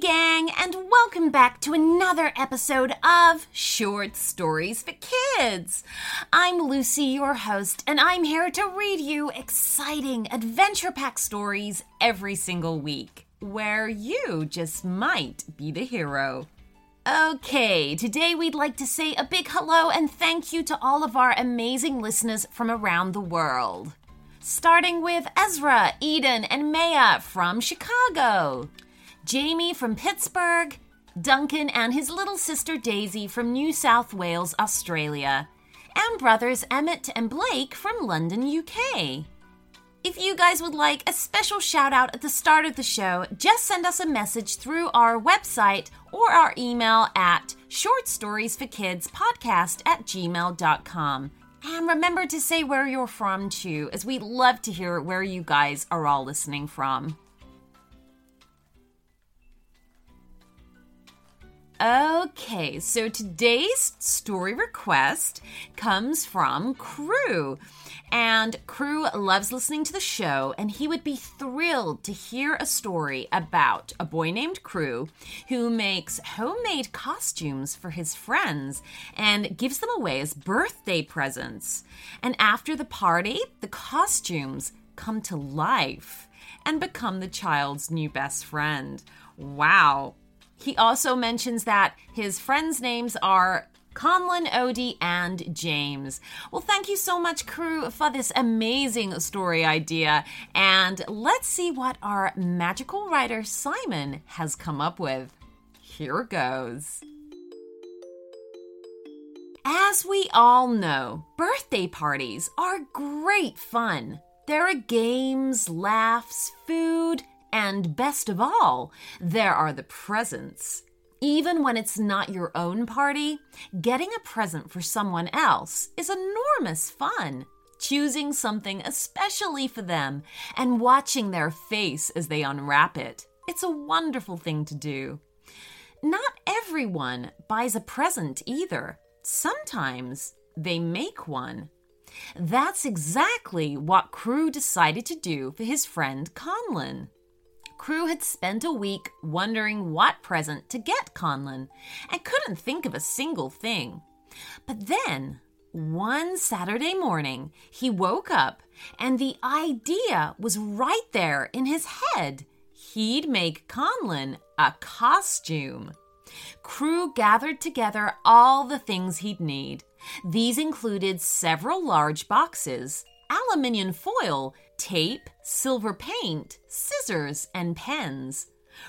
Gang, and welcome back to another episode of Short Stories for Kids. I'm Lucy, your host, and I'm here to read you exciting adventure packed stories every single week, where you just might be the hero. Okay, today we'd like to say a big hello and thank you to all of our amazing listeners from around the world. Starting with Ezra, Eden, and Maya from Chicago. Jamie from Pittsburgh, Duncan and his little sister Daisy from New South Wales, Australia, and brothers Emmett and Blake from London, UK. If you guys would like a special shout out at the start of the show, just send us a message through our website or our email at shortstoriesforkidspodcast at gmail.com. And remember to say where you're from too, as we love to hear where you guys are all listening from. Okay, so today's story request comes from Crew. And Crew loves listening to the show, and he would be thrilled to hear a story about a boy named Crew who makes homemade costumes for his friends and gives them away as birthday presents. And after the party, the costumes come to life and become the child's new best friend. Wow, he also mentions that his friends' names are Conlon, Odie, and James. Well, thank you so much, crew, for this amazing story idea. And let's see what our magical writer Simon has come up with. Here goes. As we all know, birthday parties are great fun. There are games, laughs, food, and best of all, there are the presents. Even when it's not your own party, getting a present for someone else is enormous fun. Choosing something especially for them and watching their face as they unwrap it. It's a wonderful thing to do. Not everyone buys a present either. Sometimes they make one. That's exactly what Crew decided to do for his friend Conlon. Crew had spent a week wondering what present to get Conlon and couldn't think of a single thing. But then, one Saturday morning, he woke up and the idea was right there in his head. He'd make Conlon a costume. Crew gathered together all the things he'd need. These included several large boxes, aluminium foil, tape, silver paint, scissors, and pens.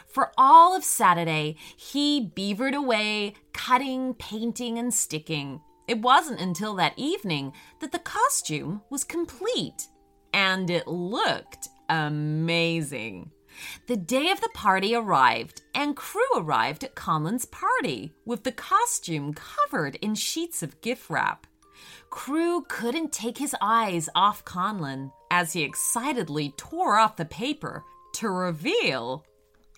For all of Saturday, he beavered away, cutting, painting, and sticking. It wasn't until that evening that the costume was complete. And it looked amazing. The day of the party arrived, and crew arrived at Conlon's party with the costume covered in sheets of gift wrap. Crew couldn't take his eyes off Conlon as he excitedly tore off the paper to reveal.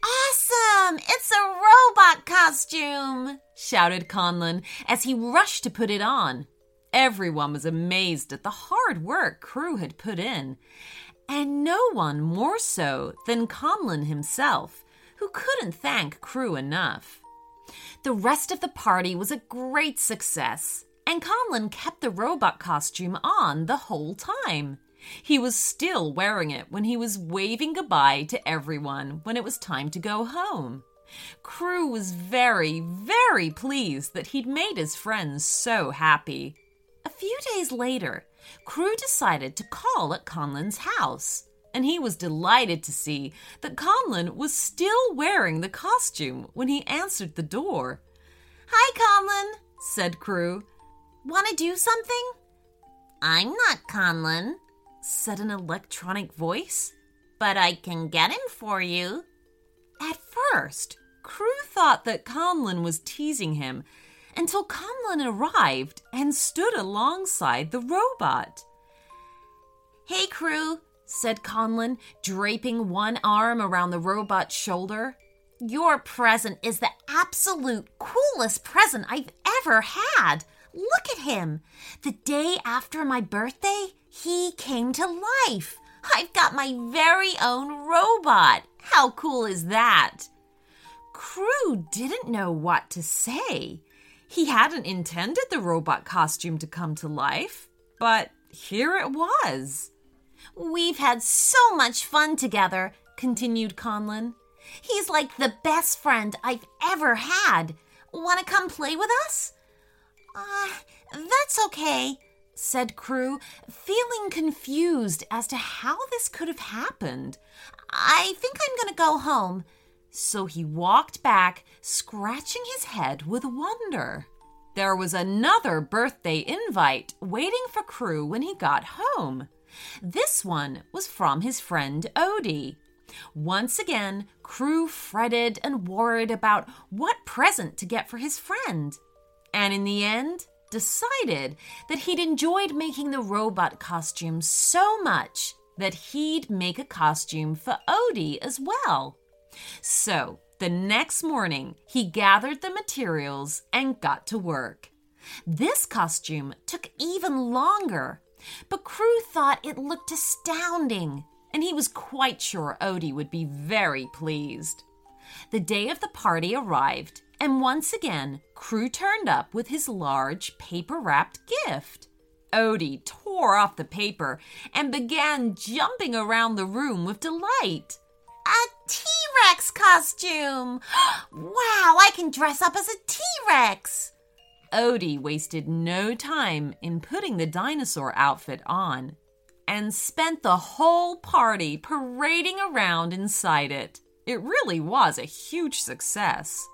Awesome! It's a robot costume! shouted Conlon as he rushed to put it on. Everyone was amazed at the hard work Crew had put in, and no one more so than Conlon himself, who couldn't thank Crew enough. The rest of the party was a great success, and Conlon kept the robot costume on the whole time. He was still wearing it when he was waving goodbye to everyone when it was time to go home. Crew was very, very pleased that he'd made his friends so happy. A few days later, Crew decided to call at Conlon's house, and he was delighted to see that Conlon was still wearing the costume when he answered the door. Hi, Conlon, said Crew. Want to do something? I'm not Conlon, said an electronic voice, but I can get him for you. At first, Crew thought that Conlon was teasing him until Conlon arrived and stood alongside the robot. Hey, Crew, said Conlon, draping one arm around the robot's shoulder. Your present is the absolute coolest present I've ever had. Look at him. The day after my birthday, he came to life. I've got my very own robot. How cool is that? Crew didn't know what to say. He hadn't intended the robot costume to come to life, but here it was. We've had so much fun together, continued Conlon. He's like the best friend I've ever had. Want to come play with us? Uh, that's okay, said Crew, feeling confused as to how this could have happened. I think I'm going to go home. So he walked back, scratching his head with wonder. There was another birthday invite waiting for Crew when he got home. This one was from his friend Odie. Once again, Crew fretted and worried about what present to get for his friend. And in the end, decided that he'd enjoyed making the robot costume so much that he'd make a costume for Odie as well. So, the next morning, he gathered the materials and got to work. This costume took even longer, but Crew thought it looked astounding, and he was quite sure Odie would be very pleased. The day of the party arrived, and once again, Crew turned up with his large paper wrapped gift. Odie tore off the paper and began jumping around the room with delight. A T Rex costume! wow, I can dress up as a T Rex! Odie wasted no time in putting the dinosaur outfit on and spent the whole party parading around inside it. It really was a huge success.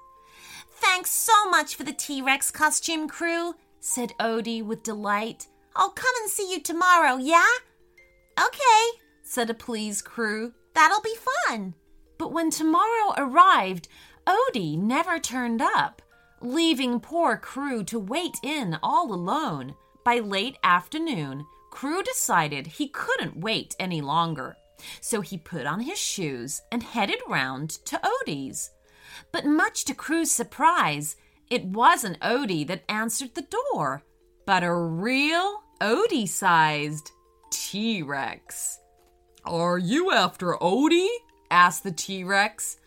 Thanks so much for the T Rex costume, crew, said Odie with delight. I'll come and see you tomorrow, yeah? Okay, said a pleased crew. That'll be fun. But when tomorrow arrived, Odie never turned up, leaving poor Crew to wait in all alone. By late afternoon, Crew decided he couldn't wait any longer, so he put on his shoes and headed round to Odie's. But much to Crew's surprise, it wasn't Odie that answered the door, but a real Odie sized T Rex. Are you after Odie? asked the T Rex.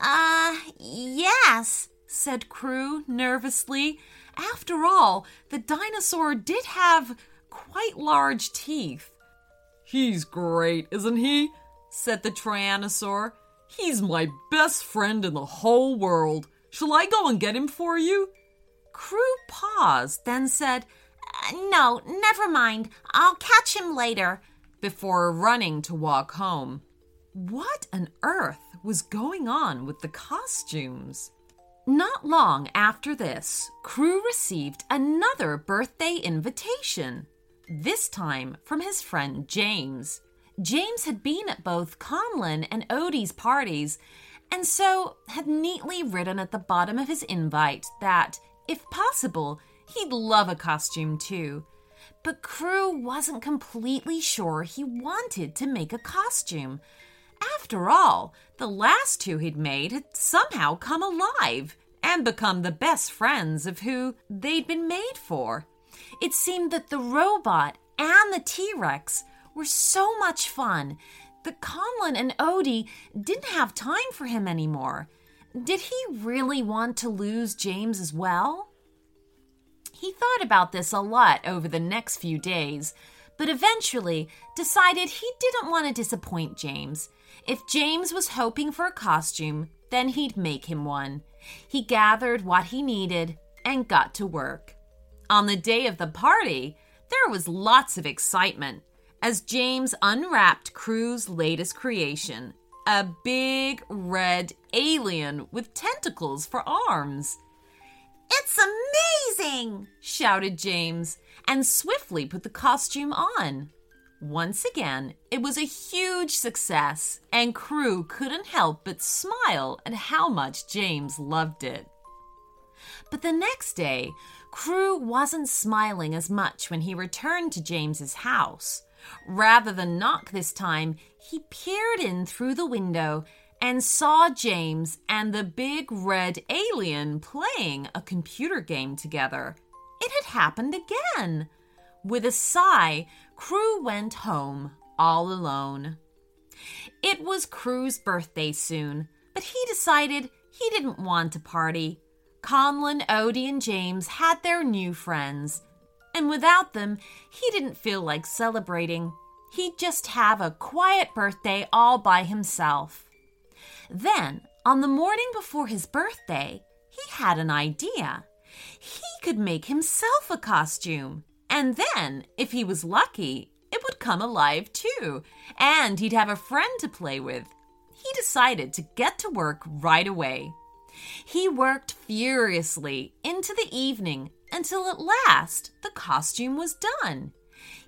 Uh, yes, said Crew nervously. After all, the dinosaur did have quite large teeth. He's great, isn't he? said the Tyrannosaur. He's my best friend in the whole world. Shall I go and get him for you? Crew paused, then said, uh, No, never mind. I'll catch him later, before running to walk home. What on earth was going on with the costumes? Not long after this, Crew received another birthday invitation, this time from his friend James. James had been at both Conlon and Odie's parties, and so had neatly written at the bottom of his invite that, if possible, he'd love a costume too. But Crew wasn't completely sure he wanted to make a costume. After all, the last two he'd made had somehow come alive and become the best friends of who they'd been made for. It seemed that the robot and the T Rex were so much fun that Conlon and Odie didn't have time for him anymore. Did he really want to lose James as well? He thought about this a lot over the next few days, but eventually decided he didn't want to disappoint James. If James was hoping for a costume, then he'd make him one. He gathered what he needed and got to work. On the day of the party, there was lots of excitement as James unwrapped Crew's latest creation a big red alien with tentacles for arms. It's amazing! shouted James and swiftly put the costume on. Once again, it was a huge success, and Crew couldn't help but smile at how much James loved it. But the next day, Crew wasn't smiling as much when he returned to James's house. Rather than knock this time, he peered in through the window and saw James and the big red alien playing a computer game together. It had happened again. With a sigh, Crew went home all alone. It was Crew's birthday soon, but he decided He didn't want to party. Conlon, Odie, and James had their new friends, and without them, he didn't feel like celebrating. He'd just have a quiet birthday all by himself. Then, on the morning before his birthday, he had an idea. He could make himself a costume, and then, if he was lucky, it would come alive too, and he'd have a friend to play with. He decided to get to work right away. He worked furiously into the evening until at last the costume was done.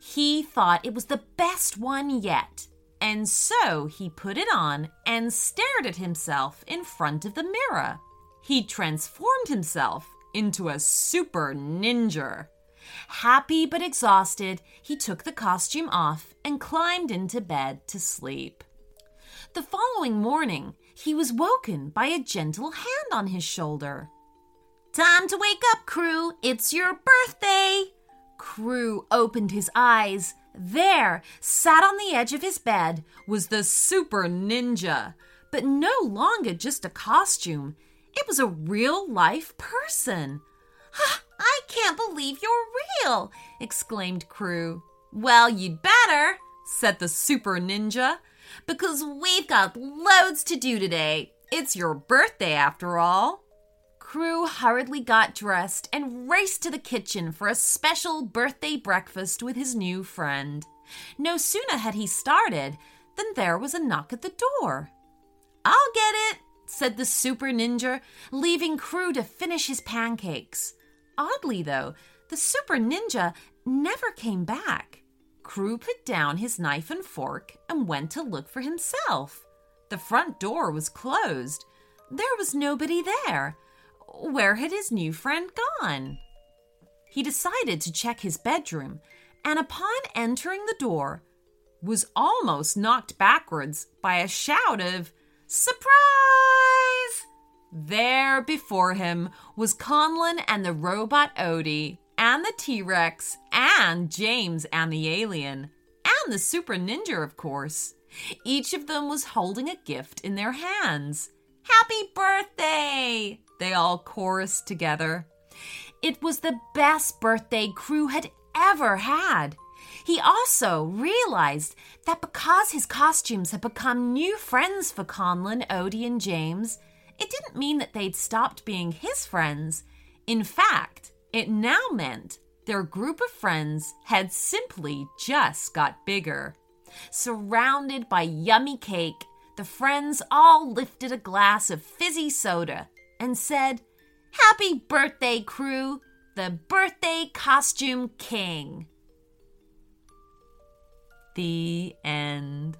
He thought it was the best one yet, and so he put it on and stared at himself in front of the mirror. He transformed himself into a super ninja. Happy but exhausted, he took the costume off and climbed into bed to sleep. The following morning, he was woken by a gentle hand on his shoulder. Time to wake up, Crew. It's your birthday. Crew opened his eyes. There, sat on the edge of his bed, was the super ninja, but no longer just a costume. It was a real life person. I can't believe you're real, exclaimed Crew. Well, you'd better, said the super ninja, because we've got loads to do today. It's your birthday after all. Crew hurriedly got dressed and raced to the kitchen for a special birthday breakfast with his new friend. No sooner had he started than there was a knock at the door. I'll get it, said the super ninja, leaving Crew to finish his pancakes. Oddly, though, the super ninja never came back. Crew put down his knife and fork and went to look for himself. The front door was closed. There was nobody there. Where had his new friend gone? He decided to check his bedroom, and upon entering the door, was almost knocked backwards by a shout of Surprise! There before him was Conlon and the robot Odie, and the T Rex, and James and the alien, and the Super Ninja, of course. Each of them was holding a gift in their hands. Happy birthday! They all chorused together. It was the best birthday Crew had ever had. He also realized that because his costumes had become new friends for Conlon, Odie, and James, it didn't mean that they'd stopped being his friends. In fact, it now meant their group of friends had simply just got bigger. Surrounded by yummy cake, the friends all lifted a glass of fizzy soda and said, Happy birthday, crew, the birthday costume king. The end.